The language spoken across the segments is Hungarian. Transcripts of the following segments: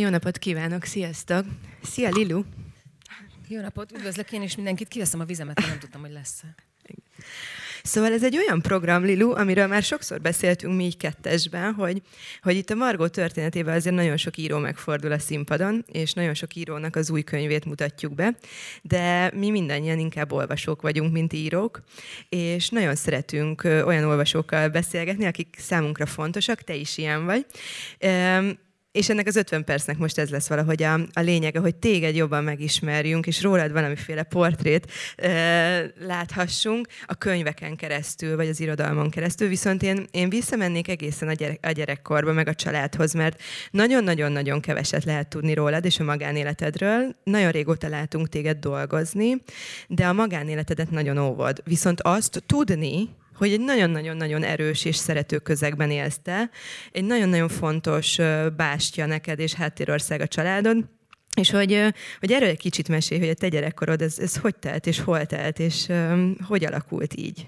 Jó napot kívánok, sziasztok! Szia, Lilu! Jó napot, üdvözlök én is mindenkit. Kiveszem a vizemet, mert nem tudtam, hogy lesz. Szóval ez egy olyan program, Lilu, amiről már sokszor beszéltünk mi így kettesben, hogy, hogy itt a Margó történetében azért nagyon sok író megfordul a színpadon, és nagyon sok írónak az új könyvét mutatjuk be, de mi mindannyian inkább olvasók vagyunk, mint írók, és nagyon szeretünk olyan olvasókkal beszélgetni, akik számunkra fontosak, te is ilyen vagy. És ennek az 50 percnek most ez lesz valahogy a, a lényege, hogy téged jobban megismerjünk, és rólad valamiféle portrét e, láthassunk a könyveken keresztül, vagy az irodalmon keresztül. Viszont én, én visszamennék egészen a, gyerek, a gyerekkorba, meg a családhoz, mert nagyon-nagyon-nagyon keveset lehet tudni rólad és a magánéletedről. Nagyon régóta látunk téged dolgozni, de a magánéletedet nagyon óvod. Viszont azt tudni, hogy egy nagyon-nagyon-nagyon erős és szerető közegben élsz te. Egy nagyon-nagyon fontos bástya neked és háttérország a családod. És hogy, hogy erről egy kicsit mesélj, hogy a te gyerekkorod, ez, ez hogy telt, és hol telt, és um, hogy alakult így?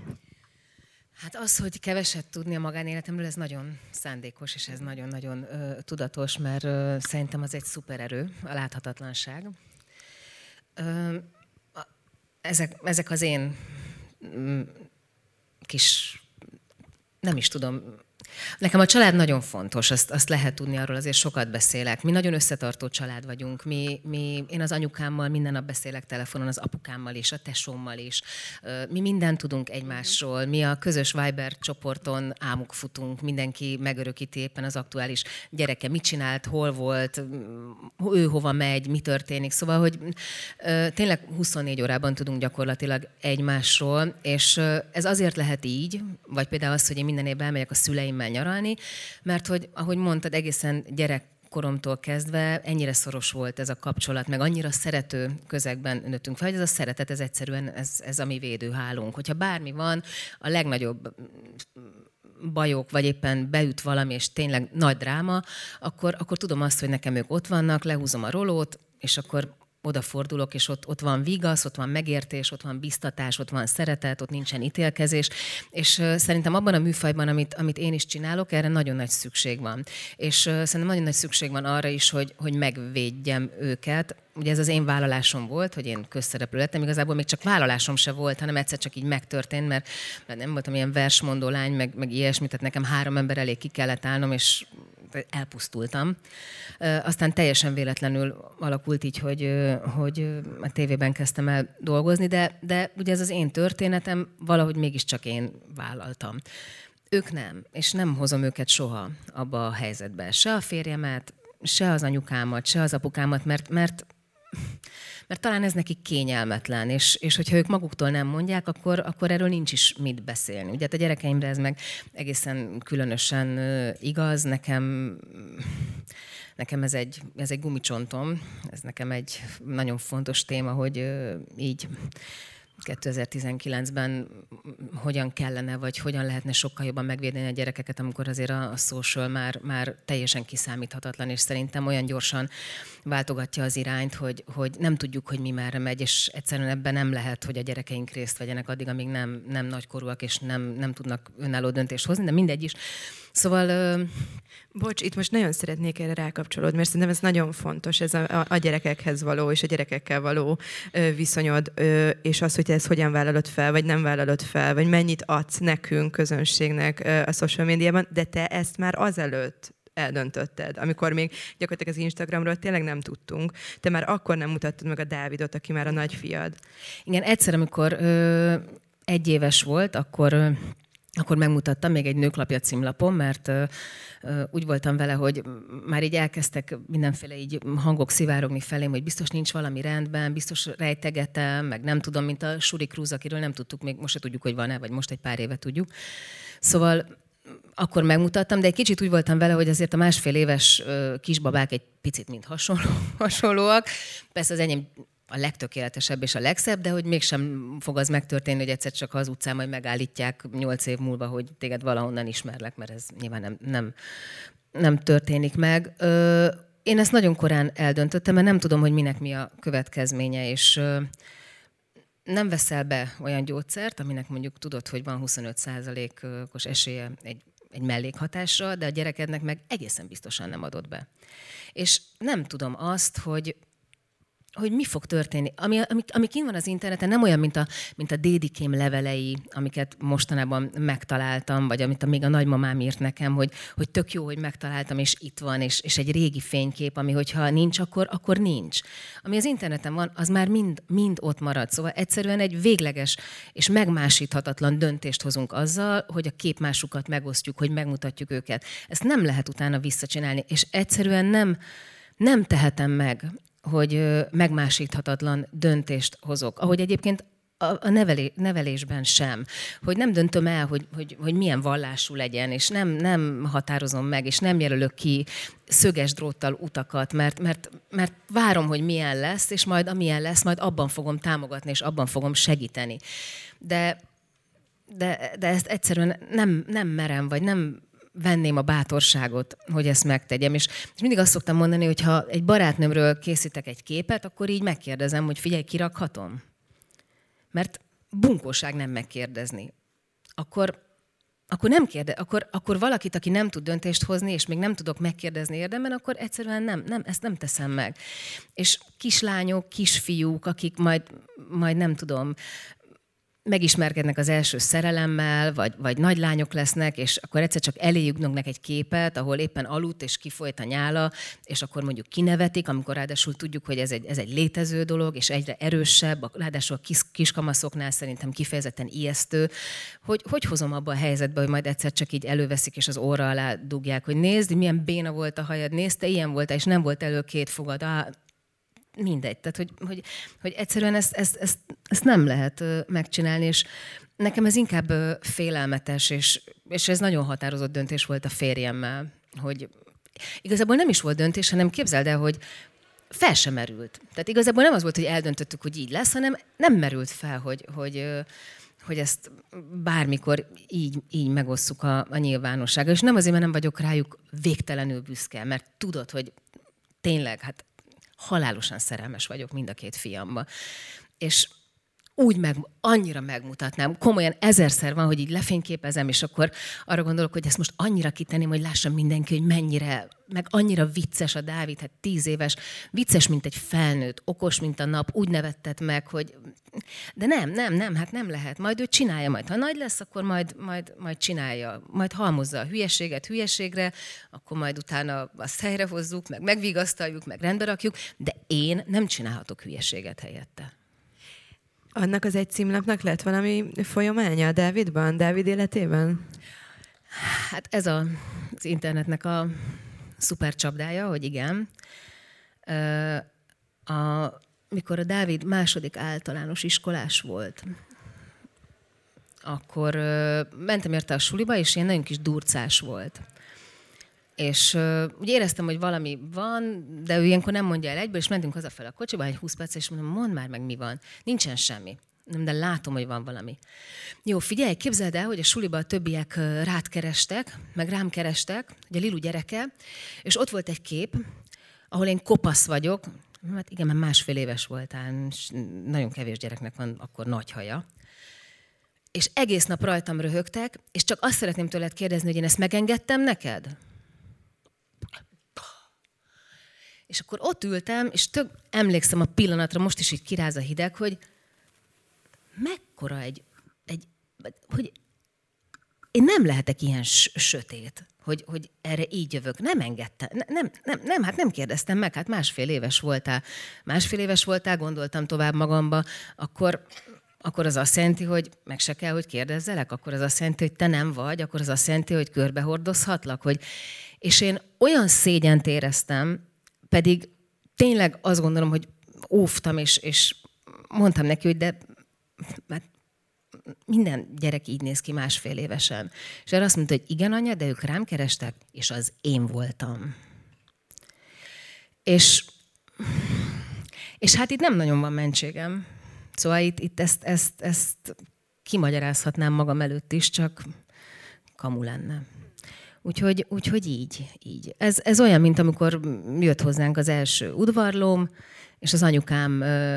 Hát az, hogy keveset tudni a magánéletemről, ez nagyon szándékos, és ez nagyon-nagyon uh, tudatos, mert uh, szerintem az egy szupererő, a láthatatlanság. Uh, ezek, ezek az én mm, kis, nem is tudom, Nekem a család nagyon fontos, azt, azt lehet tudni, arról azért sokat beszélek. Mi nagyon összetartó család vagyunk. Mi, mi, én az anyukámmal minden nap beszélek telefonon, az apukámmal is, a tesómmal is. Mi mindent tudunk egymásról. Mi a közös Viber csoporton ámuk futunk, mindenki megörökíti éppen az aktuális gyereke, mit csinált, hol volt, ő hova megy, mi történik. Szóval, hogy tényleg 24 órában tudunk gyakorlatilag egymásról, és ez azért lehet így, vagy például az, hogy én minden évben elmegyek a szüleim szüleimmel nyaralni, mert hogy, ahogy mondtad, egészen gyerek koromtól kezdve ennyire szoros volt ez a kapcsolat, meg annyira szerető közegben nőttünk fel, hogy ez a szeretet, ez egyszerűen ez, ez a mi védőhálónk. Hogyha bármi van, a legnagyobb bajok, vagy éppen beüt valami, és tényleg nagy dráma, akkor, akkor tudom azt, hogy nekem ők ott vannak, lehúzom a rolót, és akkor odafordulok, és ott, ott van vigasz, ott van megértés, ott van biztatás, ott van szeretet, ott nincsen ítélkezés, és szerintem abban a műfajban, amit, amit én is csinálok, erre nagyon nagy szükség van. És szerintem nagyon nagy szükség van arra is, hogy, hogy megvédjem őket. Ugye ez az én vállalásom volt, hogy én közszereplő lettem, igazából még csak vállalásom se volt, hanem egyszer csak így megtörtént, mert, nem voltam ilyen versmondó lány, meg, meg ilyesmi, tehát nekem három ember elég ki kellett állnom, és elpusztultam. Aztán teljesen véletlenül alakult így, hogy, hogy a tévében kezdtem el dolgozni, de, de ugye ez az én történetem, valahogy mégiscsak én vállaltam. Ők nem, és nem hozom őket soha abba a helyzetbe. Se a férjemet, se az anyukámat, se az apukámat, mert, mert mert talán ez nekik kényelmetlen, és, és hogyha ők maguktól nem mondják, akkor, akkor erről nincs is mit beszélni. Ugye hát a gyerekeimre ez meg egészen különösen igaz, nekem nekem ez egy, ez egy gumicsontom, ez nekem egy nagyon fontos téma, hogy így 2019-ben hogyan kellene, vagy hogyan lehetne sokkal jobban megvédeni a gyerekeket, amikor azért a, a social már, már teljesen kiszámíthatatlan, és szerintem olyan gyorsan váltogatja az irányt, hogy, hogy nem tudjuk, hogy mi merre megy, és egyszerűen ebben nem lehet, hogy a gyerekeink részt vegyenek addig, amíg nem, nem nagykorúak, és nem, nem tudnak önálló döntést hozni, de mindegy is. Szóval... Bocs, itt most nagyon szeretnék erre rákapcsolódni, mert szerintem ez nagyon fontos, ez a, a gyerekekhez való és a gyerekekkel való ö, viszonyod, ö, és az, hogy te ezt hogyan vállalod fel, vagy nem vállalod fel, vagy mennyit adsz nekünk, közönségnek ö, a social médiában, de te ezt már azelőtt eldöntötted, amikor még gyakorlatilag az Instagramról tényleg nem tudtunk. Te már akkor nem mutattad meg a Dávidot, aki már a nagyfiad. Igen, egyszer, amikor ö, egy éves volt, akkor ö, akkor megmutattam még egy nőklapja címlapon, mert uh, úgy voltam vele, hogy már így elkezdtek mindenféle így hangok szivárogni felém, hogy biztos nincs valami rendben, biztos rejtegetem, meg nem tudom, mint a Suri Cruz, akiről nem tudtuk, még most se tudjuk, hogy van-e, vagy most egy pár éve tudjuk. Szóval akkor megmutattam, de egy kicsit úgy voltam vele, hogy azért a másfél éves kisbabák egy picit mind hasonló, hasonlóak. Persze az enyém a legtökéletesebb és a legszebb, de hogy mégsem fog az megtörténni, hogy egyszer csak az utcán majd megállítják nyolc év múlva, hogy téged valahonnan ismerlek, mert ez nyilván nem, nem, nem történik meg. Én ezt nagyon korán eldöntöttem, mert nem tudom, hogy minek mi a következménye, és ö, nem veszel be olyan gyógyszert, aminek mondjuk tudod, hogy van 25%-os esélye egy egy mellékhatásra, de a gyerekednek meg egészen biztosan nem adott be. És nem tudom azt, hogy hogy mi fog történni. Ami, ami, ami kint van az interneten, nem olyan, mint a, mint a dédikém levelei, amiket mostanában megtaláltam, vagy amit a, még a nagymamám írt nekem, hogy, hogy tök jó, hogy megtaláltam, és itt van, és, és egy régi fénykép, ami hogyha nincs, akkor, akkor nincs. Ami az interneten van, az már mind, mind ott marad. Szóval egyszerűen egy végleges és megmásíthatatlan döntést hozunk azzal, hogy a képmásukat megosztjuk, hogy megmutatjuk őket. Ezt nem lehet utána visszacsinálni, és egyszerűen nem, nem tehetem meg hogy megmásíthatatlan döntést hozok. Ahogy egyébként a nevelé, nevelésben sem. Hogy nem döntöm el, hogy, hogy, hogy milyen vallású legyen, és nem, nem határozom meg, és nem jelölök ki szöges dróttal utakat, mert, mert, mert várom, hogy milyen lesz, és majd amilyen lesz, majd abban fogom támogatni, és abban fogom segíteni. De, de, de ezt egyszerűen nem, nem merem, vagy nem venném a bátorságot, hogy ezt megtegyem. És, és mindig azt szoktam mondani, hogy ha egy barátnőmről készítek egy képet, akkor így megkérdezem, hogy figyelj, kirakhatom? Mert bunkóság nem megkérdezni. Akkor, akkor nem kérde, akkor, akkor valakit, aki nem tud döntést hozni, és még nem tudok megkérdezni érdemben, akkor egyszerűen nem, nem, ezt nem teszem meg. És kislányok, kisfiúk, akik majd, majd nem tudom, megismerkednek az első szerelemmel, vagy, vagy nagylányok lesznek, és akkor egyszer csak eléjüknek egy képet, ahol éppen aludt és kifolyt a nyála, és akkor mondjuk kinevetik, amikor ráadásul tudjuk, hogy ez egy, ez egy létező dolog, és egyre erősebb, ráadásul a kis, kiskamaszoknál szerintem kifejezetten ijesztő, hogy hogy hozom abba a helyzetbe, hogy majd egyszer csak így előveszik, és az óra alá dugják, hogy nézd, milyen béna volt a hajad, nézd, ilyen volt, és nem volt elő két fogad, ah, mindegy. Tehát, hogy, hogy, hogy egyszerűen ezt, ezt, ezt, ezt nem lehet megcsinálni, és nekem ez inkább félelmetes, és, és ez nagyon határozott döntés volt a férjemmel, hogy igazából nem is volt döntés, hanem képzeld el, hogy fel sem merült. Tehát igazából nem az volt, hogy eldöntöttük, hogy így lesz, hanem nem merült fel, hogy, hogy, hogy ezt bármikor így, így megosszuk a, a nyilvánossága. És nem azért, mert nem vagyok rájuk végtelenül büszke, mert tudod, hogy tényleg, hát halálosan szerelmes vagyok mind a két fiamba. És úgy meg, annyira megmutatnám, komolyan ezerszer van, hogy így lefényképezem, és akkor arra gondolok, hogy ezt most annyira kitenném, hogy lássam mindenki, hogy mennyire, meg annyira vicces a Dávid, hát tíz éves, vicces, mint egy felnőtt, okos, mint a nap, úgy nevettet meg, hogy de nem, nem, nem, hát nem lehet. Majd ő csinálja, majd ha nagy lesz, akkor majd, majd, majd csinálja, majd halmozza a hülyeséget hülyeségre, akkor majd utána azt helyre hozzuk, meg megvigasztaljuk, meg rendbe rakjuk, de én nem csinálhatok hülyeséget helyette. Annak az egy címlapnak lett valami folyamánya a Dávidban, Dávid életében? Hát ez a, az internetnek a szuper csapdája, hogy igen. A, mikor a Dávid második általános iskolás volt, akkor mentem érte a suliba, és ilyen nagyon kis durcás volt. És uh, úgy éreztem, hogy valami van, de ő ilyenkor nem mondja el egyből, és mentünk hazafel a kocsiba, egy 20 perc, és mondom, mondd már meg, mi van. Nincsen semmi. Nem, de látom, hogy van valami. Jó, figyelj, képzeld el, hogy a suliba a többiek rád kerestek, meg rám kerestek, ugye Lilu gyereke, és ott volt egy kép, ahol én kopasz vagyok, hát igen, mert másfél éves voltál, és nagyon kevés gyereknek van akkor nagy haja. És egész nap rajtam röhögtek, és csak azt szeretném tőled kérdezni, hogy én ezt megengedtem neked? És akkor ott ültem, és tök emlékszem a pillanatra, most is így kiráz a hideg, hogy mekkora egy, egy hogy én nem lehetek ilyen sötét, hogy, hogy erre így jövök. Nem engedtem. Ne, nem, nem, nem, hát nem kérdeztem meg, hát másfél éves voltál. Másfél éves voltál, gondoltam tovább magamba, akkor, akkor az azt jelenti, hogy meg se kell, hogy kérdezzelek, akkor az azt jelenti, hogy te nem vagy, akkor az azt jelenti, hogy körbehordozhatlak, hogy... És én olyan szégyent éreztem, pedig tényleg azt gondolom, hogy óvtam, és, és mondtam neki, hogy de mert minden gyerek így néz ki másfél évesen. És erre azt mondta, hogy igen, anya, de ők rám kerestek, és az én voltam. És, és hát itt nem nagyon van mentségem. Szóval itt, itt ezt, ezt, ezt kimagyarázhatnám magam előtt is, csak kamu lenne. Úgyhogy, úgyhogy így, így. Ez, ez olyan, mint amikor jött hozzánk az első udvarlóm, és az anyukám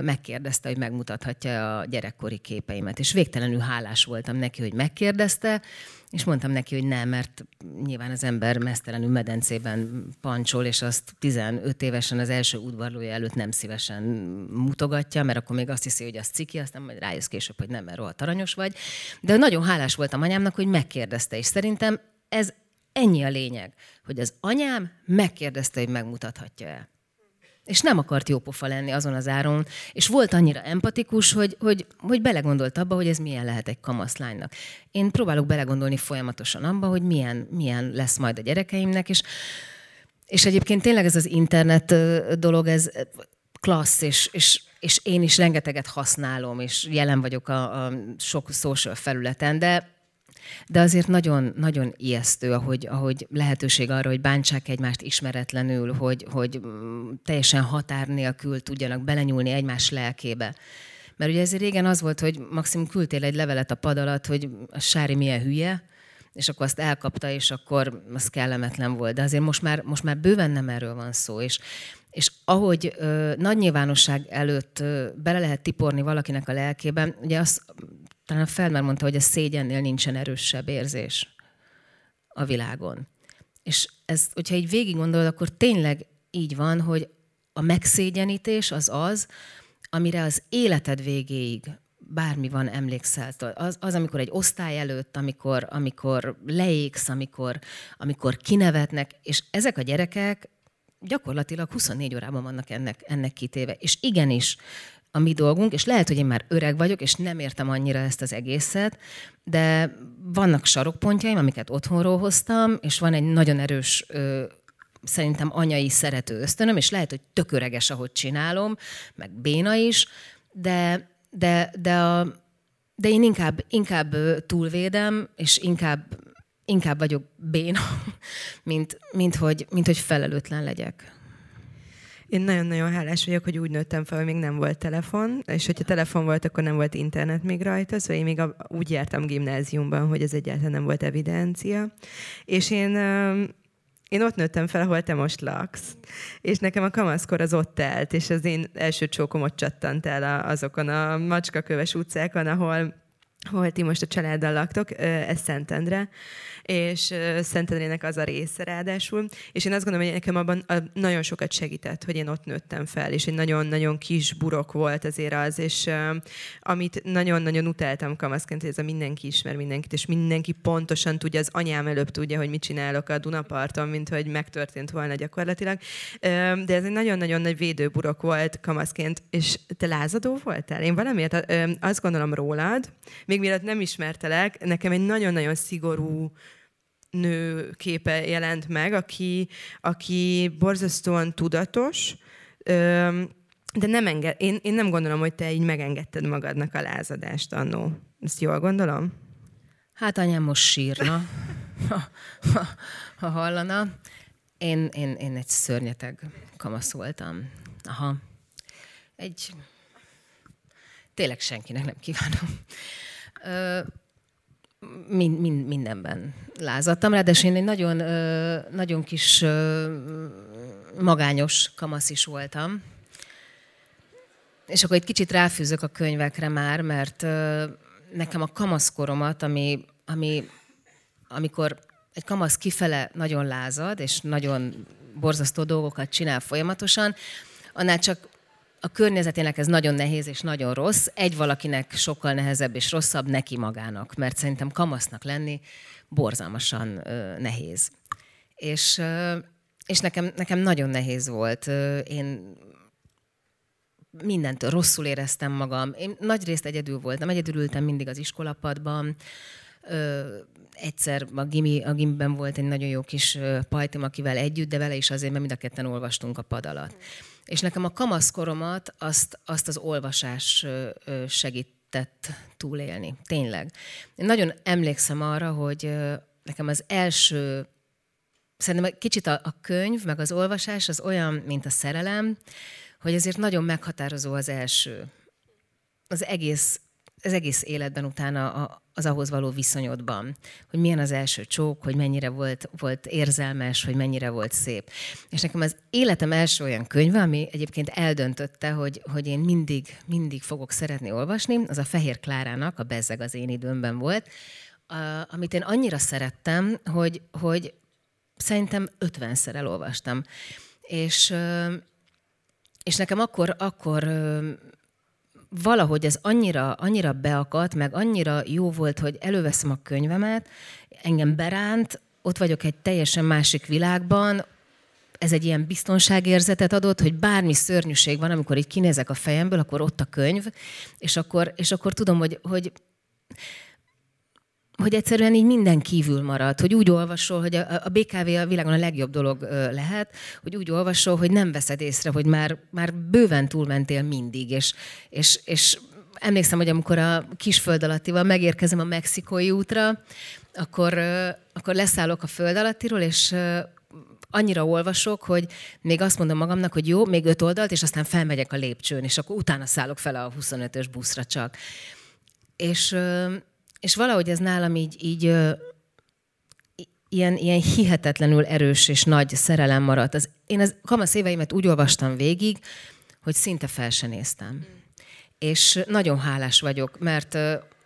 megkérdezte, hogy megmutathatja a gyerekkori képeimet. És végtelenül hálás voltam neki, hogy megkérdezte, és mondtam neki, hogy nem, mert nyilván az ember mesztelenül medencében pancsol, és azt 15 évesen az első udvarlója előtt nem szívesen mutogatja, mert akkor még azt hiszi, hogy az ciki, aztán majd rájössz később, hogy nem, mert rohadt aranyos vagy. De nagyon hálás voltam anyámnak, hogy megkérdezte, és szerintem ez ennyi a lényeg, hogy az anyám megkérdezte, hogy megmutathatja el. És nem akart jópofa lenni azon az áron, és volt annyira empatikus, hogy, hogy, hogy belegondolt abba, hogy ez milyen lehet egy kamaszlánynak. Én próbálok belegondolni folyamatosan abba, hogy milyen, milyen lesz majd a gyerekeimnek, és, és egyébként tényleg ez az internet dolog, ez klassz, és, és, és én is rengeteget használom, és jelen vagyok a, a sok social felületen, de de azért nagyon, nagyon ijesztő, ahogy, ahogy lehetőség arra, hogy bántsák egymást ismeretlenül, hogy, hogy mm, teljesen határ nélkül tudjanak belenyúlni egymás lelkébe. Mert ugye ezért régen az volt, hogy maximum küldtél egy levelet a pad alatt, hogy a Sári milyen hülye, és akkor azt elkapta, és akkor az kellemetlen volt. De azért most már, most már bőven nem erről van szó. És, és ahogy ö, nagy nyilvánosság előtt ö, bele lehet tiporni valakinek a lelkében, ugye azt talán a Feldmár mondta, hogy a szégyennél nincsen erősebb érzés a világon. És ez, hogyha így végig gondolod, akkor tényleg így van, hogy a megszégyenítés az az, amire az életed végéig bármi van, emlékszel. Az, az, amikor egy osztály előtt, amikor, amikor leégsz, amikor, amikor kinevetnek, és ezek a gyerekek gyakorlatilag 24 órában vannak ennek, ennek kitéve. És igenis, a mi dolgunk, és lehet, hogy én már öreg vagyok, és nem értem annyira ezt az egészet, de vannak sarokpontjaim, amiket otthonról hoztam, és van egy nagyon erős ö, szerintem anyai szerető ösztönöm, és lehet, hogy tök öreges, ahogy csinálom, meg béna is, de, de, de, a, de én inkább, inkább túlvédem, és inkább, inkább vagyok béna, mint, mint, hogy, mint hogy felelőtlen legyek. Én nagyon-nagyon hálás vagyok, hogy úgy nőttem fel, hogy még nem volt telefon, és hogyha telefon volt, akkor nem volt internet még rajta, szóval én még a, úgy jártam gimnáziumban, hogy ez egyáltalán nem volt evidencia. És én én ott nőttem fel, ahol te most laksz. És nekem a kamaszkor az ott telt, és az én első csókom ott csattant el azokon a macskaköves utcákon, ahol, ahol ti most a családdal laktok, ez Szentendre és Szentendrének az a része ráadásul. És én azt gondolom, hogy nekem abban nagyon sokat segített, hogy én ott nőttem fel, és egy nagyon-nagyon kis burok volt azért az, és amit nagyon-nagyon utáltam kamaszként, hogy ez a mindenki ismer mindenkit, és mindenki pontosan tudja, az anyám előbb tudja, hogy mit csinálok a Dunaparton, mint hogy megtörtént volna gyakorlatilag. De ez egy nagyon-nagyon nagy védőburok volt kamaszként, és te lázadó voltál? Én valamiért azt gondolom rólad, még mielőtt nem ismertelek, nekem egy nagyon-nagyon szigorú, nő képe jelent meg, aki, aki borzasztóan tudatos, de nem enged, én, én nem gondolom, hogy te így megengedted magadnak a lázadást annó. Ezt jól gondolom? Hát anyám most sírna, ha, ha, ha hallana. Én, én, én egy szörnyeteg kamasz voltam. Aha. Egy... Tényleg senkinek nem kívánom mind, mind, mindenben lázadtam. Ráadásul én egy nagyon, nagyon kis magányos kamasz is voltam. És akkor egy kicsit ráfűzök a könyvekre már, mert nekem a kamaszkoromat, ami, ami, amikor egy kamasz kifele nagyon lázad, és nagyon borzasztó dolgokat csinál folyamatosan, annál csak a környezetének ez nagyon nehéz és nagyon rossz, egy valakinek sokkal nehezebb és rosszabb neki magának, mert szerintem kamasznak lenni borzalmasan nehéz. És, és nekem, nekem nagyon nehéz volt. Én mindentől rosszul éreztem magam. Én nagy részt egyedül voltam, egyedül ültem mindig az iskolapadban. Ö, egyszer a, gimi, a gimiben volt egy nagyon jó kis pajtim, akivel együtt, de vele is azért, mert mind a ketten olvastunk a pad alatt. És nekem a kamaszkoromat azt, azt az olvasás segített túlélni. Tényleg. Én nagyon emlékszem arra, hogy nekem az első, szerintem kicsit a, a könyv, meg az olvasás az olyan, mint a szerelem, hogy ezért nagyon meghatározó az első. Az egész az egész életben utána a, az ahhoz való viszonyodban, hogy milyen az első csók, hogy mennyire volt, volt érzelmes, hogy mennyire volt szép. És nekem az életem első olyan könyve, ami egyébként eldöntötte, hogy, hogy én mindig, mindig fogok szeretni olvasni, az a Fehér Klárának, a Bezzeg az én időmben volt, a, amit én annyira szerettem, hogy, hogy szerintem 50-szer elolvastam. És, és nekem akkor, akkor valahogy ez annyira, annyira beakadt, meg annyira jó volt, hogy előveszem a könyvemet, engem beránt, ott vagyok egy teljesen másik világban, ez egy ilyen biztonságérzetet adott, hogy bármi szörnyűség van, amikor így kinézek a fejemből, akkor ott a könyv, és akkor, és akkor tudom, hogy, hogy hogy egyszerűen így minden kívül marad, hogy úgy olvasol, hogy a, a BKV a világon a legjobb dolog lehet, hogy úgy olvasol, hogy nem veszed észre, hogy már, már bőven túlmentél mindig, és, és, és emlékszem, hogy amikor a kisföld alattival megérkezem a mexikói útra, akkor, akkor leszállok a föld alattiról, és annyira olvasok, hogy még azt mondom magamnak, hogy jó, még öt oldalt, és aztán felmegyek a lépcsőn, és akkor utána szállok fel a 25-ös buszra csak. És és valahogy ez nálam így, így ilyen, ilyen hihetetlenül erős és nagy szerelem maradt. Az, én az kamasz éveimet úgy olvastam végig, hogy szinte fel se néztem. Mm. És nagyon hálás vagyok, mert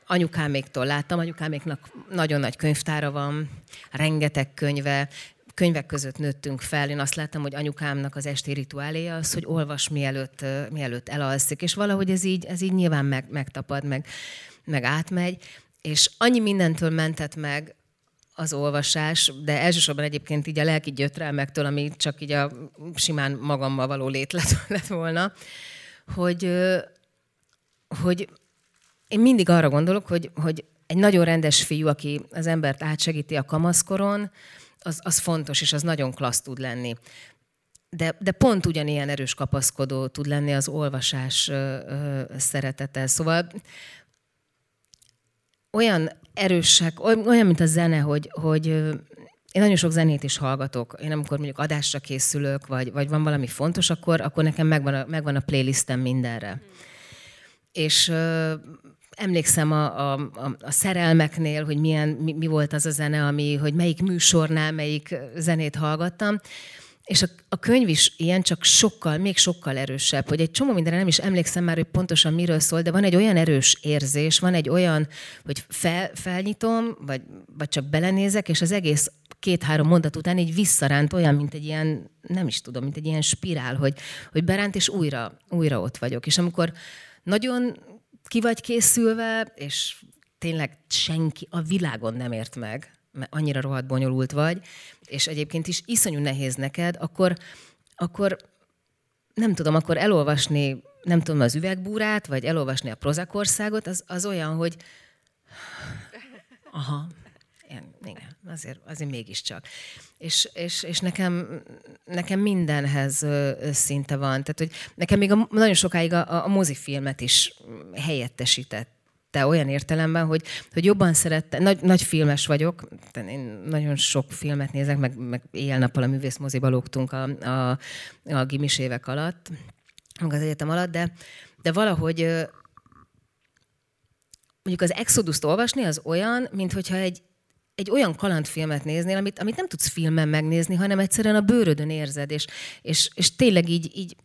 anyukáméktól láttam, anyukáméknak nagyon nagy könyvtára van, rengeteg könyve, könyvek között nőttünk fel. Én azt láttam, hogy anyukámnak az esti rituáléja az, hogy olvas mielőtt, mielőtt elalszik, és valahogy ez így, ez így nyilván meg, megtapad, meg, meg átmegy és annyi mindentől mentett meg az olvasás, de elsősorban egyébként így a lelki gyötrelmektől, ami csak így a simán magammal való lét lett, volna, hogy, hogy én mindig arra gondolok, hogy, hogy egy nagyon rendes fiú, aki az embert átsegíti a kamaszkoron, az, az fontos, és az nagyon klassz tud lenni. De, de pont ugyanilyen erős kapaszkodó tud lenni az olvasás ö, ö, szeretete. Szóval olyan erősek, olyan, mint a zene, hogy, hogy én nagyon sok zenét is hallgatok. Én amikor mondjuk adásra készülök, vagy, vagy van valami fontos, akkor, akkor nekem megvan a, megvan a playlistem mindenre. Mm. És emlékszem a, a, a, a szerelmeknél, hogy milyen, mi, mi volt az a zene, ami, hogy melyik műsornál melyik zenét hallgattam. És a, a könyv is ilyen, csak sokkal, még sokkal erősebb, hogy egy csomó mindenre nem is emlékszem már, hogy pontosan miről szól, de van egy olyan erős érzés, van egy olyan, hogy fel, felnyitom, vagy, vagy csak belenézek, és az egész két-három mondat után így visszaránt olyan, mint egy ilyen, nem is tudom, mint egy ilyen spirál, hogy, hogy beránt, és újra, újra ott vagyok. És amikor nagyon ki vagy készülve, és tényleg senki a világon nem ért meg, mert annyira rohadt bonyolult vagy, és egyébként is iszonyú nehéz neked, akkor, akkor nem tudom, akkor elolvasni, nem tudom, az üvegbúrát, vagy elolvasni a prozakországot, az, az olyan, hogy aha, igen, igen azért, azért mégiscsak. És, és, és nekem, nekem mindenhez szinte van. Tehát, hogy nekem még a, nagyon sokáig a, a mozifilmet is helyettesített te olyan értelemben, hogy, hogy jobban szerette, nagy, nagy filmes vagyok, én nagyon sok filmet nézek, meg, meg éjjel-nappal a művészmoziba lógtunk a, a, a gimis évek alatt, meg az egyetem alatt, de, de valahogy mondjuk az Exodus-t olvasni az olyan, mint hogyha egy, egy olyan kalandfilmet néznél, amit, amit nem tudsz filmen megnézni, hanem egyszerűen a bőrödön érzed, és, és, és tényleg így, így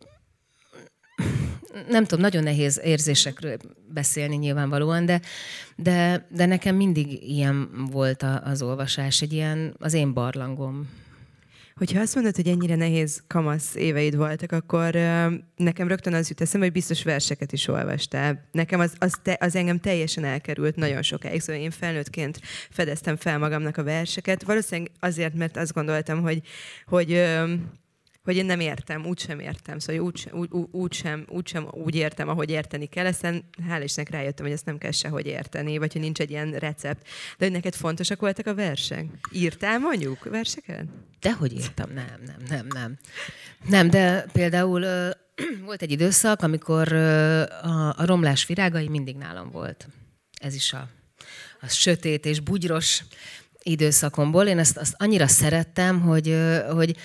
nem tudom, nagyon nehéz érzésekről beszélni nyilvánvalóan, de, de, de nekem mindig ilyen volt az olvasás, egy ilyen az én barlangom. Hogyha azt mondod, hogy ennyire nehéz kamasz éveid voltak, akkor nekem rögtön az jut eszembe, hogy biztos verseket is olvastál. Nekem az, az, te, az engem teljesen elkerült nagyon sokáig, szóval én felnőttként fedeztem fel magamnak a verseket. Valószínűleg azért, mert azt gondoltam, hogy, hogy uh, hogy én nem értem, úgy sem értem, szóval úgy, úgy, úgy, sem, úgy sem úgy értem, ahogy érteni kell, aztán hál' Istennek rájöttem, hogy ezt nem kell sehogy érteni, vagy hogy nincs egy ilyen recept. De hogy neked fontosak voltak a versek? Írtál mondjuk verseket? Dehogy írtam, nem, nem, nem, nem. Nem, de például ö, volt egy időszak, amikor ö, a, a romlás virágai mindig nálam volt. Ez is a, a sötét és bugyros időszakomból. Én ezt azt annyira szerettem, hogy, hogy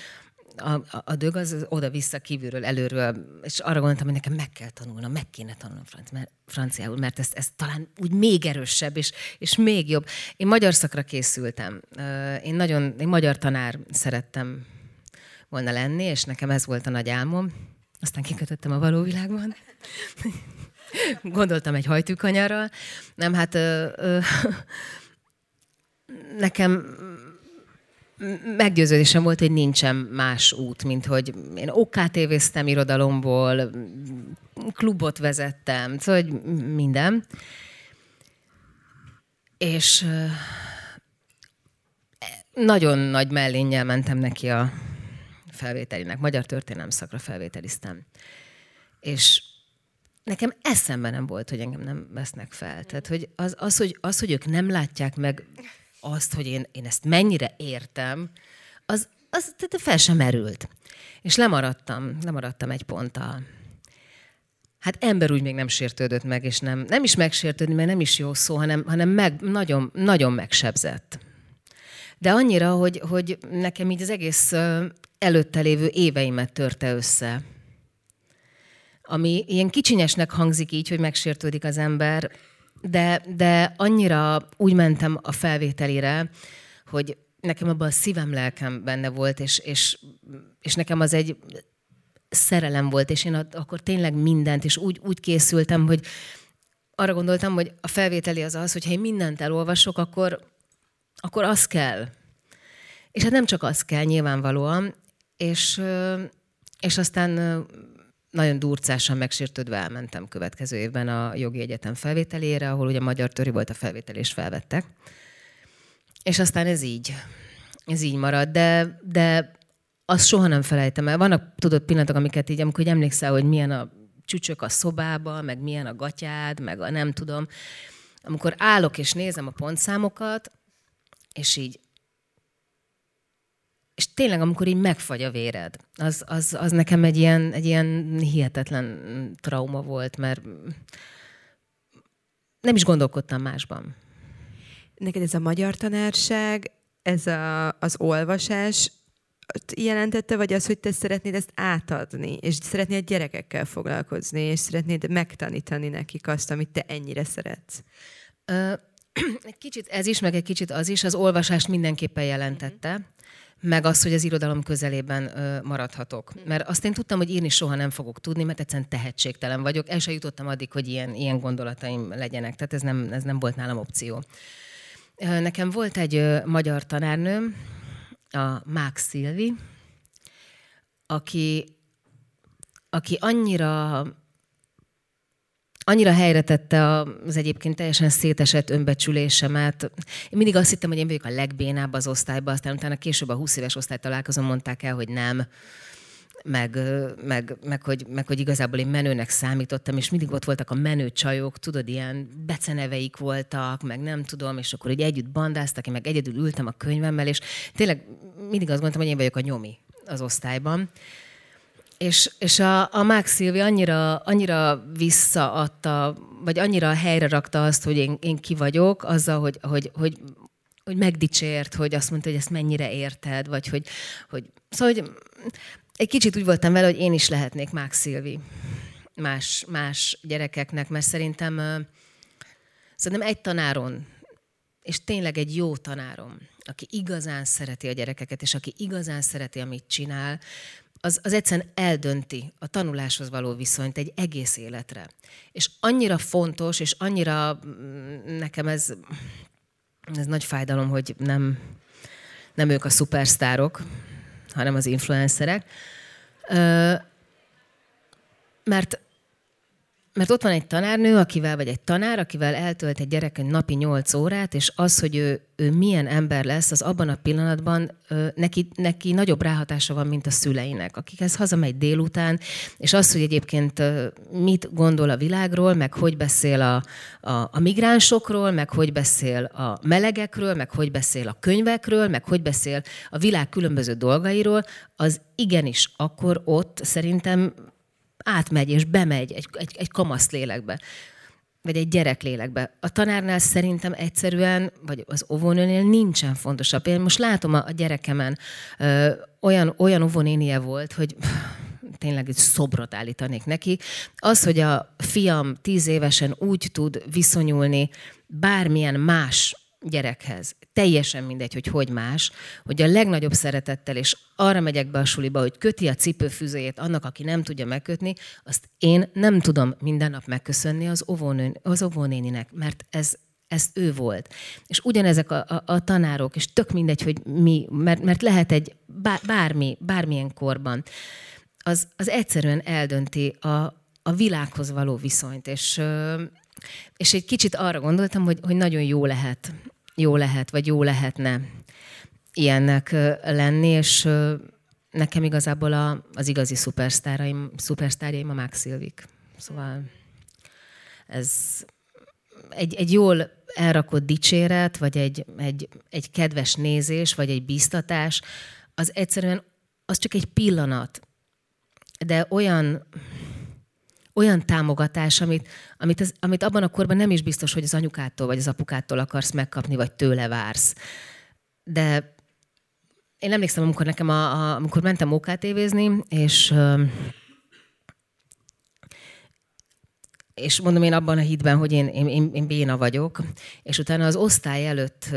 a, a, dög az oda-vissza kívülről, előről, és arra gondoltam, hogy nekem meg kell tanulnom, meg kéne tanulnom franc, mert, franciául, mert ez, ez talán úgy még erősebb, és, és még jobb. Én magyar szakra készültem. Én nagyon, én magyar tanár szerettem volna lenni, és nekem ez volt a nagy álmom. Aztán kikötöttem a való világban. Gondoltam egy hajtűkanyarral. Nem, hát ö, ö, nekem meggyőződésem volt, hogy nincsen más út, mint hogy én OKTV-ztem irodalomból, klubot vezettem, szóval hogy minden. És nagyon nagy mellénnyel mentem neki a felvételinek. Magyar történelem szakra felvételiztem. És nekem eszembe nem volt, hogy engem nem vesznek fel. Tehát, hogy az, az, hogy, az, hogy ők nem látják meg azt, hogy én, én ezt mennyire értem, az, az tehát fel sem merült. És lemaradtam, lemaradtam egy ponttal. Hát ember úgy még nem sértődött meg, és nem, nem is megsértődni, mert nem is jó szó, hanem, hanem meg, nagyon, nagyon megsebzett. De annyira, hogy, hogy nekem így az egész előtte lévő éveimet törte össze. Ami ilyen kicsinyesnek hangzik így, hogy megsértődik az ember, de, de annyira úgy mentem a felvételire, hogy nekem abban a szívem, lelkem benne volt, és, és, és nekem az egy szerelem volt, és én akkor tényleg mindent, és úgy, úgy készültem, hogy arra gondoltam, hogy a felvételi az az, hogy ha én mindent elolvasok, akkor, akkor az kell. És hát nem csak az kell, nyilvánvalóan, és, és aztán nagyon durcásan megsértődve elmentem következő évben a jogi egyetem felvételére, ahol ugye magyar töri volt a felvétel, és felvettek. És aztán ez így, ez így marad, de, de azt soha nem felejtem el. Vannak, tudod, pillanatok, amiket így, amikor így emlékszel, hogy milyen a csücsök a szobába, meg milyen a gatyád, meg a nem tudom. Amikor állok és nézem a pontszámokat, és így és tényleg, amikor így megfagy a véred, az, az, az nekem egy ilyen, egy ilyen hihetetlen trauma volt, mert nem is gondolkodtam másban. Neked ez a magyar tanárság, ez a, az olvasás jelentette, vagy az, hogy te szeretnéd ezt átadni, és szeretnéd a gyerekekkel foglalkozni, és szeretnéd megtanítani nekik azt, amit te ennyire szeretsz? Ö, egy kicsit ez is, meg egy kicsit az is. Az olvasást mindenképpen jelentette. Mm-hmm meg az, hogy az irodalom közelében maradhatok. Mert azt én tudtam, hogy írni soha nem fogok tudni, mert egyszerűen tehetségtelen vagyok. El sem jutottam addig, hogy ilyen, ilyen gondolataim legyenek. Tehát ez nem, ez nem volt nálam opció. Nekem volt egy magyar tanárnőm, a Max Szilvi, aki, aki annyira annyira helyre tette az egyébként teljesen szétesett önbecsülésemet. Én mindig azt hittem, hogy én vagyok a legbénább az osztályban, aztán utána később a 20 éves osztály találkozom, mondták el, hogy nem meg, meg, meg, hogy, meg hogy igazából én menőnek számítottam, és mindig ott voltak a menő csajok, tudod, ilyen beceneveik voltak, meg nem tudom, és akkor így együtt bandáztak, én meg egyedül ültem a könyvemmel, és tényleg mindig azt gondoltam, hogy én vagyok a nyomi az osztályban. És, és a, a Max Szilvi annyira, annyira visszaadta, vagy annyira helyre rakta azt, hogy én, én ki vagyok, azzal, hogy, hogy, hogy, hogy megdicsért, hogy azt mondta, hogy ezt mennyire érted, vagy hogy, hogy szóval, hogy egy kicsit úgy voltam vele, hogy én is lehetnék Max Szilvi más, más gyerekeknek, mert szerintem, szerintem egy tanáron, és tényleg egy jó tanárom, aki igazán szereti a gyerekeket, és aki igazán szereti, amit csinál, az, az egyszerűen eldönti a tanuláshoz való viszonyt egy egész életre. És annyira fontos, és annyira mm, nekem ez, ez nagy fájdalom, hogy nem, nem ők a szupersztárok, hanem az influencerek. Mert mert ott van egy tanárnő, akivel, vagy egy tanár, akivel eltölt egy gyerek egy napi 8 órát, és az, hogy ő, ő milyen ember lesz, az abban a pillanatban neki, neki nagyobb ráhatása van, mint a szüleinek, akikhez hazamegy délután, és az, hogy egyébként mit gondol a világról, meg hogy beszél a, a, a migránsokról, meg hogy beszél a melegekről, meg hogy beszél a könyvekről, meg hogy beszél a világ különböző dolgairól, az igenis akkor ott szerintem átmegy és bemegy egy, egy, egy kamasz lélekbe. vagy egy gyerek lélekbe. A tanárnál szerintem egyszerűen, vagy az óvónőnél nincsen fontosabb. Én most látom a, a gyerekemen, ö, olyan, olyan óvónénie volt, hogy tényleg egy szobrot állítanék neki. Az, hogy a fiam tíz évesen úgy tud viszonyulni bármilyen más gyerekhez, teljesen mindegy, hogy hogy más, hogy a legnagyobb szeretettel, és arra megyek be a suliba, hogy köti a cipőfűzőjét annak, aki nem tudja megkötni, azt én nem tudom minden nap megköszönni az, óvónő, az óvónéninek, mert ez, ez ő volt. És ugyanezek a, a, a tanárok, és tök mindegy, hogy mi, mert, mert lehet egy bármi, bármilyen korban, az, az egyszerűen eldönti a, a világhoz való viszonyt, és, és egy kicsit arra gondoltam, hogy, hogy nagyon jó lehet jó lehet, vagy jó lehetne ilyennek lenni, és nekem igazából a, az igazi szupersztáraim, szupersztárjaim a Max Szilvik. Szóval ez egy, egy jól elrakott dicséret, vagy egy, egy, egy kedves nézés, vagy egy bíztatás, az egyszerűen az csak egy pillanat, de olyan olyan támogatás, amit, amit, az, amit abban a korban nem is biztos, hogy az anyukától vagy az apukától akarsz megkapni, vagy tőle vársz. De én emlékszem, amikor nekem, a, a, amikor mentem ókátévézni, és és mondom én abban a hitben, hogy én, én, én, én béna vagyok, és utána az osztály előtt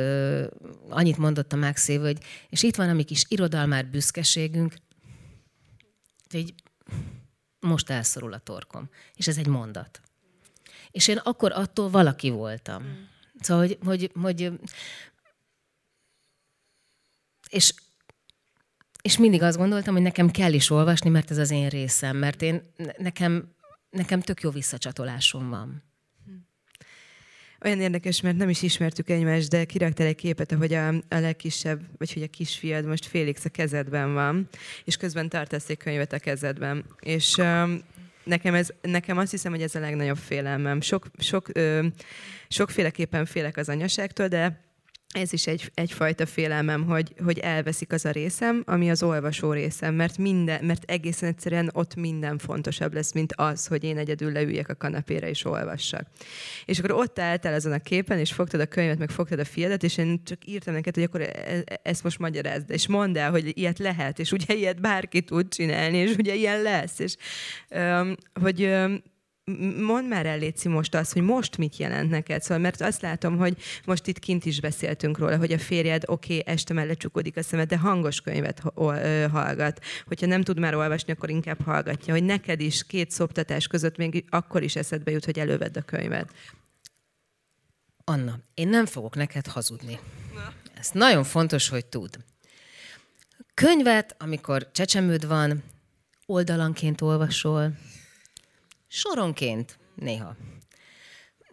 annyit mondott a Max hogy és itt van a mi kis irodalmár büszkeségünk, hogy most elszorul a torkom. És ez egy mondat. És én akkor attól valaki voltam. Mm. Szóval, hogy, hogy, hogy és, és mindig azt gondoltam, hogy nekem kell is olvasni, mert ez az én részem, mert én, nekem, nekem tök jó visszacsatolásom van. Olyan érdekes, mert nem is ismertük egymást, de kiraktál egy képet, ahogy a, a legkisebb, vagy hogy a kisfiad most Félix a kezedben van, és közben tartasz egy könyvet a kezedben. És um, nekem, ez, nekem azt hiszem, hogy ez a legnagyobb félelmem. Sok, sok, ö, sokféleképpen félek az anyaságtól, de ez is egy, egyfajta félelmem, hogy, hogy elveszik az a részem, ami az olvasó részem, mert, minden, mert egészen egyszerűen ott minden fontosabb lesz, mint az, hogy én egyedül leüljek a kanapére és olvassak. És akkor ott álltál azon a képen, és fogtad a könyvet, meg fogtad a fiadat, és én csak írtam neked, hogy akkor e, e, ezt most magyarázd, és mondd el, hogy ilyet lehet, és ugye ilyet bárki tud csinálni, és ugye ilyen lesz, és um, hogy um, mondd már el, Léci, most azt, hogy most mit jelent neked. Szóval, mert azt látom, hogy most itt kint is beszéltünk róla, hogy a férjed oké, okay, este mellett csukodik a szemed, de hangos könyvet hallgat. Hogyha nem tud már olvasni, akkor inkább hallgatja. Hogy neked is két szoptatás között még akkor is eszedbe jut, hogy elővedd a könyvet. Anna, én nem fogok neked hazudni. Ez nagyon fontos, hogy tud. Könyvet, amikor csecsemőd van, oldalanként olvasol, Soronként, néha.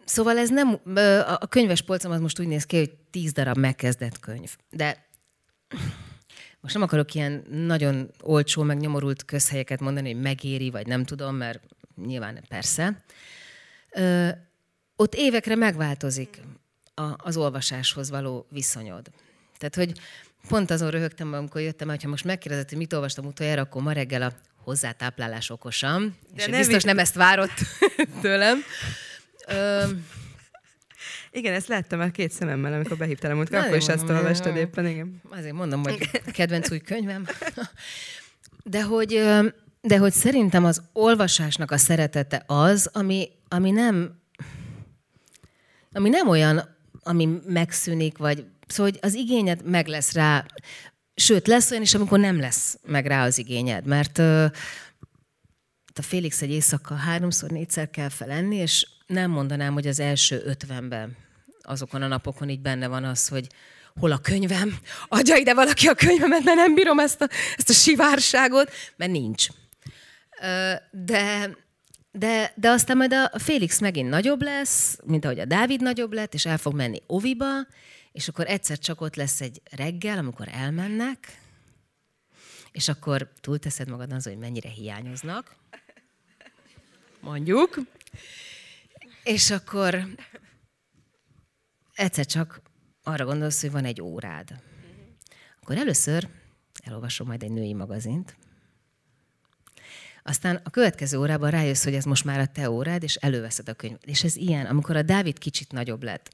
Szóval ez nem, a könyves polcom az most úgy néz ki, hogy tíz darab megkezdett könyv. De most nem akarok ilyen nagyon olcsó, meg nyomorult közhelyeket mondani, hogy megéri, vagy nem tudom, mert nyilván persze. Ö, ott évekre megváltozik a, az olvasáshoz való viszonyod. Tehát, hogy pont azon röhögtem, amikor jöttem, hogyha most megkérdezett, hogy mit olvastam utoljára, akkor ma reggel a hozzátáplálás okosan, De és nem biztos nem ezt várott tőlem. Ö, igen, ezt láttam már két szememmel, amikor behívtál a múltkor, akkor is ezt olvastad éppen, igen. Azért mondom, hogy kedvenc új könyvem. De hogy, de hogy szerintem az olvasásnak a szeretete az, ami, ami nem ami nem olyan, ami megszűnik, vagy szóval hogy az igényed meg lesz rá. Sőt, lesz olyan is, amikor nem lesz meg rá az igényed, mert uh, a Félix egy éjszaka háromszor, négyszer kell felenni, és nem mondanám, hogy az első ötvenben azokon a napokon így benne van az, hogy hol a könyvem, adja ide valaki a könyvemet, mert nem bírom ezt a, ezt a sivárságot, mert nincs. De, de, de aztán majd a Félix megint nagyobb lesz, mint ahogy a Dávid nagyobb lett, és el fog menni oviba, és akkor egyszer csak ott lesz egy reggel, amikor elmennek, és akkor túlteszed magad az, hogy mennyire hiányoznak, mondjuk, és akkor egyszer csak arra gondolsz, hogy van egy órád. Akkor először elolvasom majd egy női magazint, Aztán a következő órában rájössz, hogy ez most már a te órád, és előveszed a könyvet. És ez ilyen, amikor a Dávid kicsit nagyobb lett.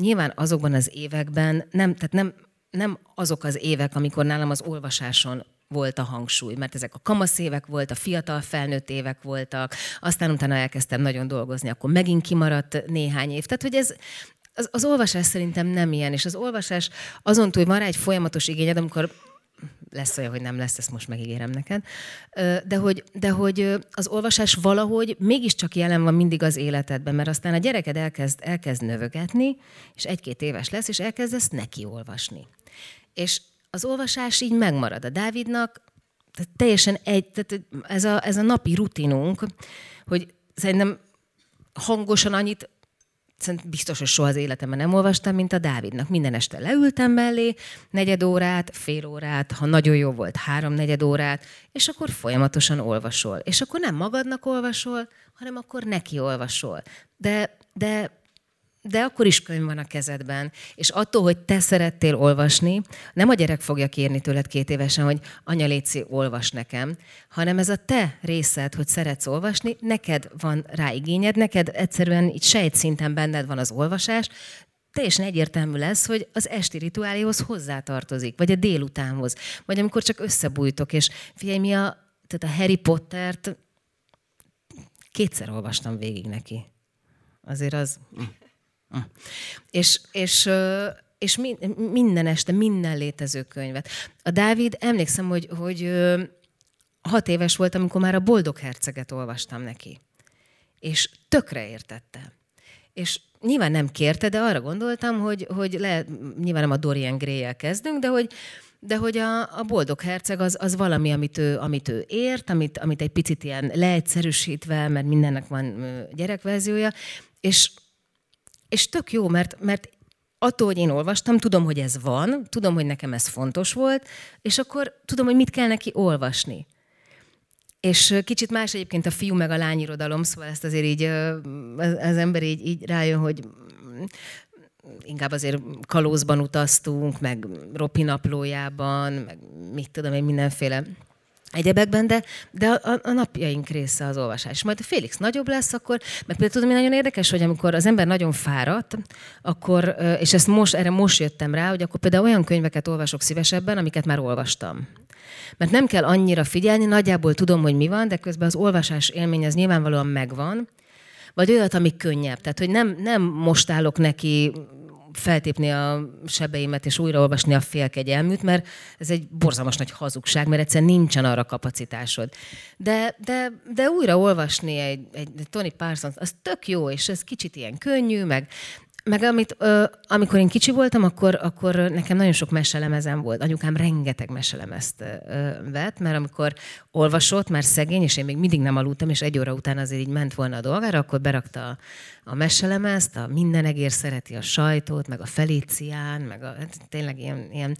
Nyilván azokban az években nem, tehát nem, nem azok az évek, amikor nálam az olvasáson volt a hangsúly, mert ezek a kamasz évek volt, a fiatal felnőtt évek voltak, aztán utána elkezdtem nagyon dolgozni, akkor megint kimaradt néhány év. Tehát, hogy ez, az, az olvasás szerintem nem ilyen, és az olvasás azon túl, hogy van rá egy folyamatos igényed, amikor lesz olyan, hogy nem lesz, ezt most megígérem neked, de hogy, de hogy az olvasás valahogy mégiscsak jelen van mindig az életedben, mert aztán a gyereked elkezd, elkezd növögetni, és egy-két éves lesz, és elkezdesz neki olvasni. És az olvasás így megmarad. A Dávidnak tehát teljesen egy, tehát ez a, ez a napi rutinunk, hogy szerintem hangosan annyit Szerintem biztos, hogy soha az életemben nem olvastam, mint a Dávidnak. Minden este leültem mellé, negyed órát, fél órát, ha nagyon jó volt, három negyed órát, és akkor folyamatosan olvasol. És akkor nem magadnak olvasol, hanem akkor neki olvasol. De, de de akkor is könyv van a kezedben. És attól, hogy te szerettél olvasni, nem a gyerek fogja kérni tőled két évesen, hogy anya léci, olvas nekem, hanem ez a te részed, hogy szeretsz olvasni, neked van rá igényed, neked egyszerűen így sejtszinten benned van az olvasás, teljesen egyértelmű lesz, hogy az esti rituáléhoz hozzátartozik, vagy a délutánhoz, vagy amikor csak összebújtok, és figyelj, mi a, tehát a Harry Pottert kétszer olvastam végig neki. Azért az... Hm. És, és, és minden este, minden létező könyvet. A Dávid, emlékszem, hogy, hogy hat éves volt, amikor már a Boldog Herceget olvastam neki. És tökre értette. És nyilván nem kérte, de arra gondoltam, hogy, hogy le, nyilván nem a Dorian gray kezdünk, de hogy, de hogy a, a boldog herceg az, az valami, amit ő, amit ő ért, amit, amit egy picit ilyen leegyszerűsítve, mert mindennek van gyerekverziója, és és tök jó, mert, mert attól, hogy én olvastam, tudom, hogy ez van, tudom, hogy nekem ez fontos volt, és akkor tudom, hogy mit kell neki olvasni. És kicsit más egyébként a fiú meg a lány irodalom, szóval ezt azért így az ember így, így rájön, hogy inkább azért kalózban utaztunk, meg Ropi naplójában, meg mit tudom én, mindenféle egyebekben, de, de a, a napjaink része az olvasás. Majd a Félix nagyobb lesz, akkor, meg például tudom, mi nagyon érdekes, hogy amikor az ember nagyon fáradt, akkor, és ezt most, erre most jöttem rá, hogy akkor például olyan könyveket olvasok szívesebben, amiket már olvastam. Mert nem kell annyira figyelni, nagyjából tudom, hogy mi van, de közben az olvasás élmény az nyilvánvalóan megvan, vagy olyat, ami könnyebb. Tehát, hogy nem, nem most állok neki feltépni a sebeimet és újraolvasni a félkegyelműt, mert ez egy borzalmas nagy hazugság, mert egyszerűen nincsen arra kapacitásod. De, de, de újraolvasni egy, egy, Tony Parsons, az tök jó, és ez kicsit ilyen könnyű, meg meg amit, ö, amikor én kicsi voltam, akkor, akkor nekem nagyon sok meselemezem volt. Anyukám rengeteg meselemezt ö, vett, mert amikor olvasott, már szegény, és én még mindig nem aludtam, és egy óra után azért így ment volna a dolgára, akkor berakta a, a meselemezt, a minden egér szereti a sajtót, meg a Felicián, meg a, hát tényleg ilyen, ilyen.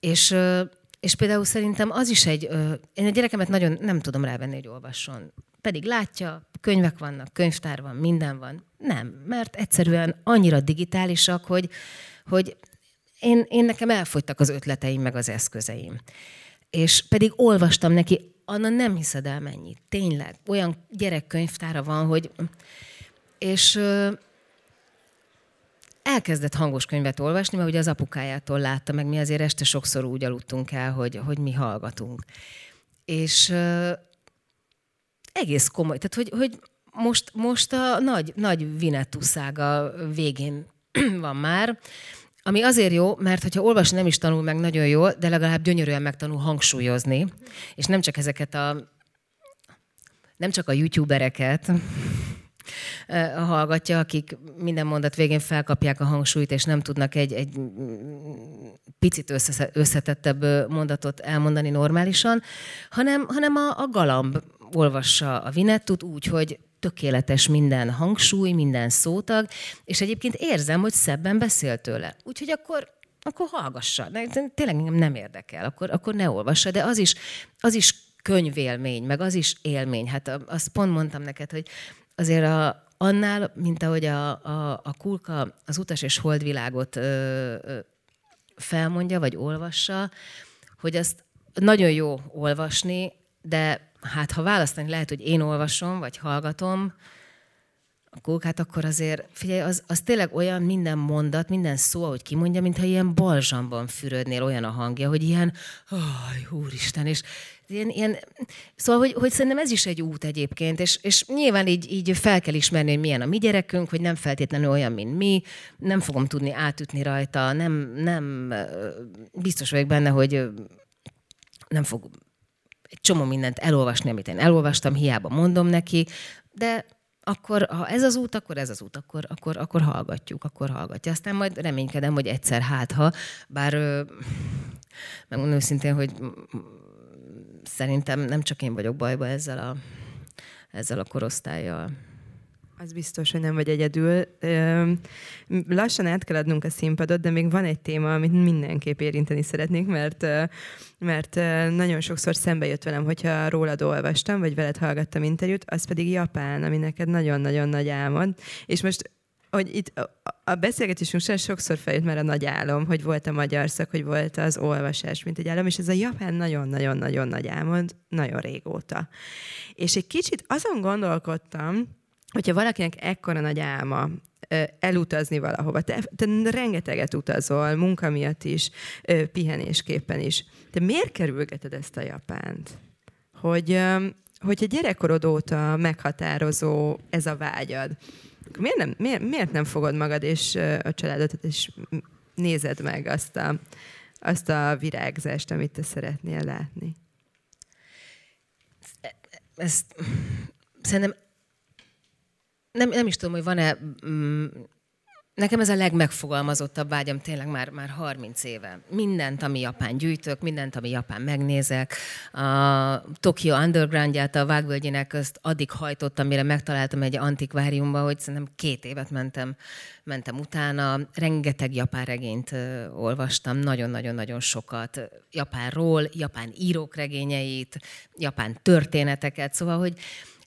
És, ö, és például szerintem az is egy, ö, én a gyerekemet nagyon nem tudom rávenni, hogy olvasson pedig látja, könyvek vannak, könyvtár van, minden van. Nem, mert egyszerűen annyira digitálisak, hogy, hogy én, én nekem elfogytak az ötleteim, meg az eszközeim. És pedig olvastam neki, Anna nem hiszed el mennyi. Tényleg. Olyan gyerekkönyvtára van, hogy... És elkezdett hangos könyvet olvasni, mert ugye az apukájától látta, meg mi azért este sokszor úgy aludtunk el, hogy, hogy mi hallgatunk. És egész komoly. Tehát, hogy, hogy most, most a nagy, nagy vinettuszága végén van már, ami azért jó, mert hogyha olvasni nem is tanul meg nagyon jól, de legalább gyönyörűen megtanul hangsúlyozni, és nem csak ezeket a nem csak a youtubereket hallgatja, akik minden mondat végén felkapják a hangsúlyt, és nem tudnak egy, egy picit összetettebb mondatot elmondani normálisan, hanem, hanem a, a galamb olvassa a Vinettut úgy, hogy tökéletes minden hangsúly, minden szótag, és egyébként érzem, hogy szebben beszél tőle. Úgyhogy akkor akkor hallgassa. De tényleg nem érdekel, akkor, akkor ne olvassa, de az is, az is könyvélmény, meg az is élmény. Hát azt pont mondtam neked, hogy azért a, annál, mint ahogy a, a, a kulka az utas és holdvilágot ö, ö, felmondja, vagy olvassa, hogy azt nagyon jó olvasni, De hát ha választani lehet, hogy én olvasom, vagy hallgatom, a hát akkor azért, figyelj, az, az tényleg olyan minden mondat, minden szó, ahogy kimondja, mintha ilyen balzsamban fürödnél olyan a hangja, hogy ilyen, aj, úristen, és ilyen, ilyen, szóval, hogy, hogy szerintem ez is egy út egyébként, és, és nyilván így, így fel kell ismerni, hogy milyen a mi gyerekünk, hogy nem feltétlenül olyan, mint mi, nem fogom tudni átütni rajta, nem, nem biztos vagyok benne, hogy nem fog egy csomó mindent elolvasni, amit én elolvastam, hiába mondom neki, de akkor ha ez az út, akkor ez az út, akkor, akkor, akkor hallgatjuk, akkor hallgatja. Aztán majd reménykedem, hogy egyszer hát ha, bár megmondom őszintén, hogy szerintem nem csak én vagyok bajba ezzel a, ezzel a korosztályjal. Az biztos, hogy nem vagy egyedül. Lassan át kell adnunk a színpadot, de még van egy téma, amit mindenképp érinteni szeretnék, mert, mert nagyon sokszor szembe jött velem, hogyha rólad olvastam, vagy veled hallgattam interjút, az pedig Japán, ami neked nagyon-nagyon nagy álmod. És most hogy itt a beszélgetésünk sem sokszor feljött már a nagy álom, hogy volt a magyar szak, hogy volt az olvasás, mint egy álom, és ez a japán nagyon-nagyon-nagyon nagy álmod, nagyon régóta. És egy kicsit azon gondolkodtam, hogyha valakinek ekkora nagy álma elutazni valahova, te, te rengeteget utazol, munka miatt is, pihenésképpen is, te miért kerülgeted ezt a Japánt? Hogy, hogyha gyerekkorod óta meghatározó ez a vágyad, miért nem, miért, miért nem fogod magad és a családodat, és nézed meg azt a, azt a virágzást, amit te szeretnél látni? Ezt szerintem nem, nem is tudom, hogy van-e... Mm, nekem ez a legmegfogalmazottabb vágyam tényleg már, már 30 éve. Mindent, ami japán gyűjtök, mindent, ami japán megnézek. A Tokyo Undergroundját a Vágvölgyének azt addig hajtottam, mire megtaláltam egy antikváriumban, hogy szerintem két évet mentem, mentem utána. Rengeteg japán regényt olvastam, nagyon-nagyon-nagyon sokat. Japánról, japán írók regényeit, japán történeteket. Szóval, hogy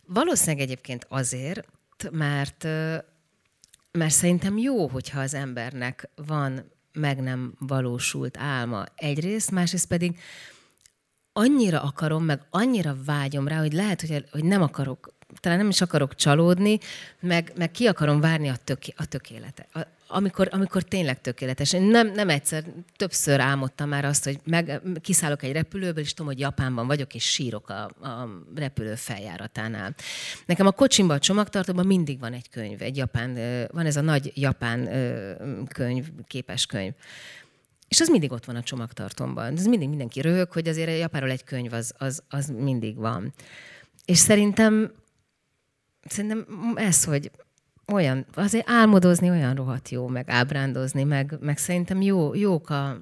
valószínűleg egyébként azért, mert, mert szerintem jó, hogyha az embernek van meg nem valósult álma egyrészt, másrészt pedig annyira akarom, meg annyira vágyom rá, hogy lehet, hogy, hogy nem akarok, talán nem is akarok csalódni, meg, meg ki akarom várni a, tök, a tökéletet, amikor, amikor tényleg tökéletes. Én nem, nem egyszer, többször álmodtam már azt, hogy meg, kiszállok egy repülőből, és tudom, hogy Japánban vagyok, és sírok a, a repülő feljáratánál. Nekem a kocsimban, a csomagtartóban mindig van egy könyv, egy japán, van ez a nagy japán könyv, képes könyv. És az mindig ott van a csomagtartomban. Ez mindig mindenki röhög, hogy azért Japánról egy könyv az, az, az mindig van. És szerintem, szerintem ez, hogy olyan, azért álmodozni olyan rohadt jó, meg ábrándozni, meg, meg szerintem jó, jók a,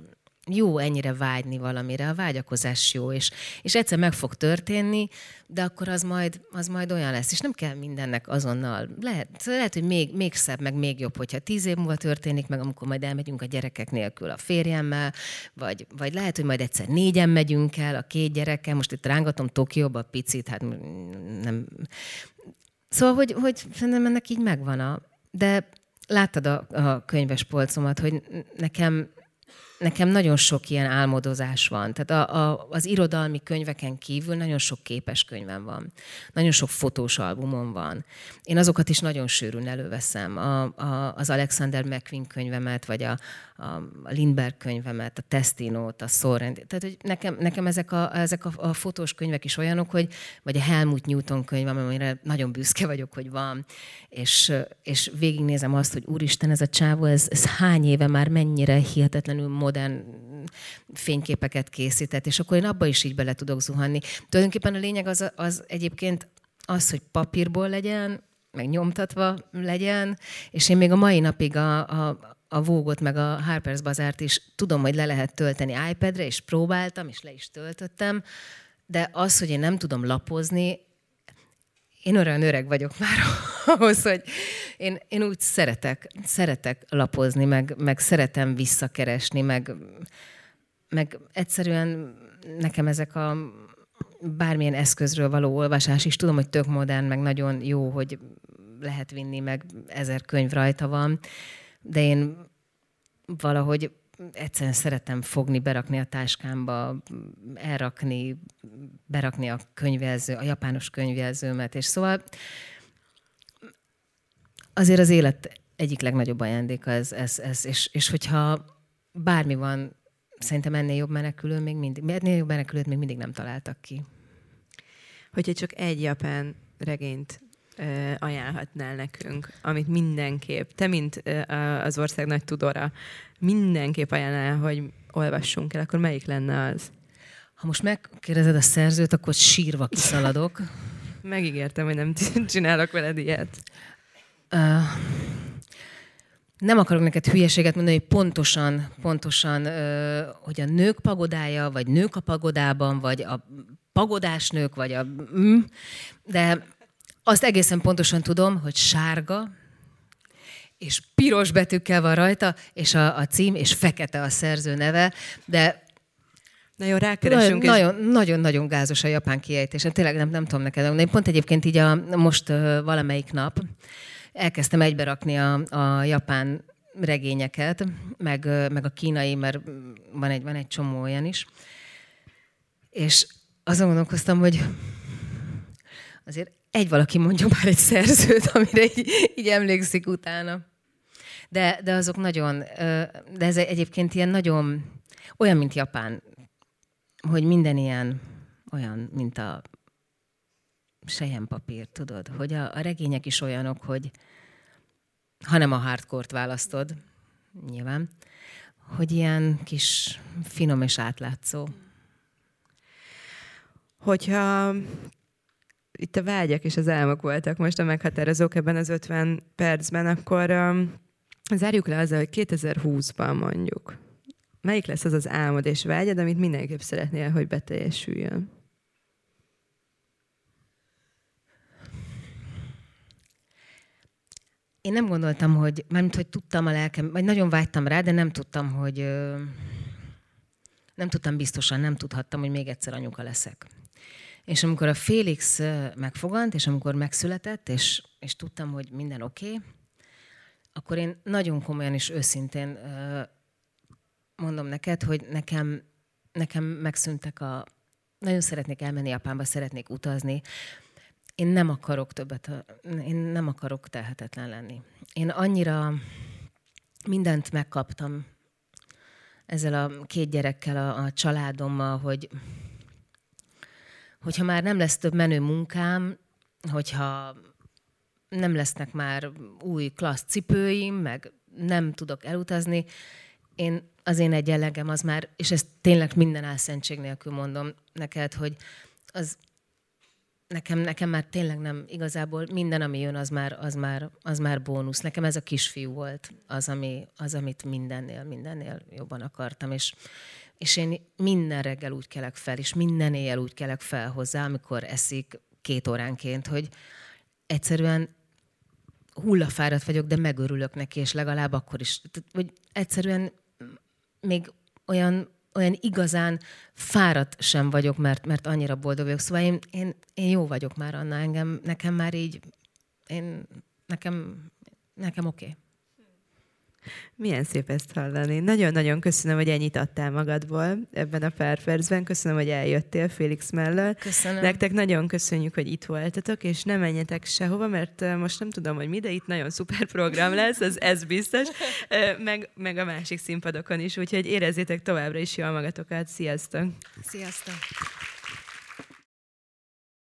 jó ennyire vágyni valamire, a vágyakozás jó, és, és egyszer meg fog történni, de akkor az majd, az majd olyan lesz, és nem kell mindennek azonnal. Lehet, lehet hogy még, még szebb, meg még jobb, hogyha tíz év múlva történik, meg amikor majd elmegyünk a gyerekek nélkül a férjemmel, vagy, vagy lehet, hogy majd egyszer négyen megyünk el a két gyerekkel, most itt rángatom Tokióba picit, hát nem, Szóval, hogy, hogy szerintem ennek így megvan a... De láttad a, a könyves polcomat, hogy nekem nekem nagyon sok ilyen álmodozás van. Tehát a, a, az irodalmi könyveken kívül nagyon sok képes könyvem van. Nagyon sok fotós albumom van. Én azokat is nagyon sűrűn előveszem. A, a, az Alexander McQueen könyvemet, vagy a, a Lindbergh könyvemet, a Testinót, a Sorrent. Tehát, hogy nekem, nekem ezek, a, ezek a, a fotós könyvek is olyanok, hogy, vagy a Helmut Newton könyv, amire nagyon büszke vagyok, hogy van, és, és végignézem azt, hogy úristen, ez a csávó, ez, ez hány éve már mennyire hihetetlenül modern fényképeket készített, és akkor én abba is így bele tudok zuhanni. Tulajdonképpen a lényeg az, az egyébként az, hogy papírból legyen, meg nyomtatva legyen, és én még a mai napig a, a, a Vogue-ot, meg a Harper's Bazaar-t is tudom, hogy le lehet tölteni iPad-re, és próbáltam, és le is töltöttem, de az, hogy én nem tudom lapozni, én olyan öreg vagyok már ahhoz, hogy én, én úgy szeretek, szeretek lapozni, meg, meg szeretem visszakeresni, meg, meg egyszerűen nekem ezek a bármilyen eszközről való olvasás is, tudom, hogy tök modern, meg nagyon jó, hogy lehet vinni, meg ezer könyv rajta van, de én valahogy egyszerűen szeretem fogni, berakni a táskámba, elrakni, berakni a könyvelző, a japános könyvelzőmet, és szóval azért az élet egyik legnagyobb ajándéka ez, ez, ez és, és hogyha bármi van, szerintem ennél jobb menekülő még mindig, ennél jobb menekülőt még mindig nem találtak ki. Hogyha csak egy japán regényt ajánlhatnál nekünk, amit mindenképp, te, mint az ország nagy tudora, mindenképp ajánlál, hogy olvassunk el, akkor melyik lenne az? Ha most megkérdezed a szerzőt, akkor sírva kiszaladok. Megígértem, hogy nem csinálok veled ilyet. Uh, nem akarok neked hülyeséget mondani, hogy pontosan, pontosan, uh, hogy a nők pagodája, vagy nők a pagodában, vagy a pagodás nők, vagy a... Mm, de azt egészen pontosan tudom, hogy sárga, és piros betűkkel van rajta, és a, a cím, és fekete a szerző neve, de Na jó, rákeresünk. Nagyon, és... nagyon, nagyon gázos a japán kiejtésem. Tényleg nem, nem tudom neked mondani. Pont egyébként így a, most uh, valamelyik nap elkezdtem egyberakni a, a japán regényeket, meg, uh, meg a kínai, mert van egy, van egy csomó olyan is. És azon gondolkoztam, hogy azért egy valaki mondja már egy szerzőt, amire így, így emlékszik utána. De, de azok nagyon, de ez egyébként ilyen nagyon, olyan, mint Japán, hogy minden ilyen olyan, mint a papír, tudod, hogy a, a regények is olyanok, hogy ha nem a hardcore választod, nyilván, hogy ilyen kis finom és átlátszó. Hogyha itt a vágyak és az álmok voltak most a meghatározók ebben az 50 percben, akkor um, zárjuk le azzal, hogy 2020-ban mondjuk. Melyik lesz az az álmod és vágyad, amit mindenképp szeretnél, hogy beteljesüljön? Én nem gondoltam, hogy, mármint, hogy tudtam a lelkem, vagy nagyon vágytam rá, de nem tudtam, hogy nem tudtam biztosan, nem tudhattam, hogy még egyszer anyuka leszek. És amikor a Félix megfogant, és amikor megszületett, és, és tudtam, hogy minden oké, okay, akkor én nagyon komolyan és őszintén mondom neked, hogy nekem, nekem megszűntek a... Nagyon szeretnék elmenni Japánba, szeretnék utazni. Én nem akarok többet, én nem akarok tehetetlen lenni. Én annyira mindent megkaptam ezzel a két gyerekkel, a, a családommal, hogy hogyha már nem lesz több menő munkám, hogyha nem lesznek már új klassz cipőim, meg nem tudok elutazni, én az én egyenlegem az már, és ezt tényleg minden álszentség nélkül mondom neked, hogy az nekem, nekem már tényleg nem igazából minden, ami jön, az már, az már, az már bónusz. Nekem ez a kisfiú volt az, ami, az, amit mindennél, mindennél jobban akartam, és, és én minden reggel úgy kelek fel, és minden éjjel úgy kelek fel hozzá, amikor eszik két óránként, hogy egyszerűen hullafáradt vagyok, de megörülök neki, és legalább akkor is. Hogy egyszerűen még olyan, olyan igazán fáradt sem vagyok, mert, mert annyira boldog vagyok. Szóval én, én, én jó vagyok már, Anna, engem, nekem már így, én, nekem, nekem oké. Okay. Milyen szép ezt hallani. Nagyon-nagyon köszönöm, hogy ennyit adtál magadból ebben a pár percben. Köszönöm, hogy eljöttél Félix mellől. Köszönöm. Nektek nagyon köszönjük, hogy itt voltatok, és ne menjetek sehova, mert most nem tudom, hogy mi, de itt nagyon szuper program lesz, ez, ez biztos, meg, meg a másik színpadokon is, úgyhogy érezzétek továbbra is jól magatokat. Sziasztok! Sziasztok!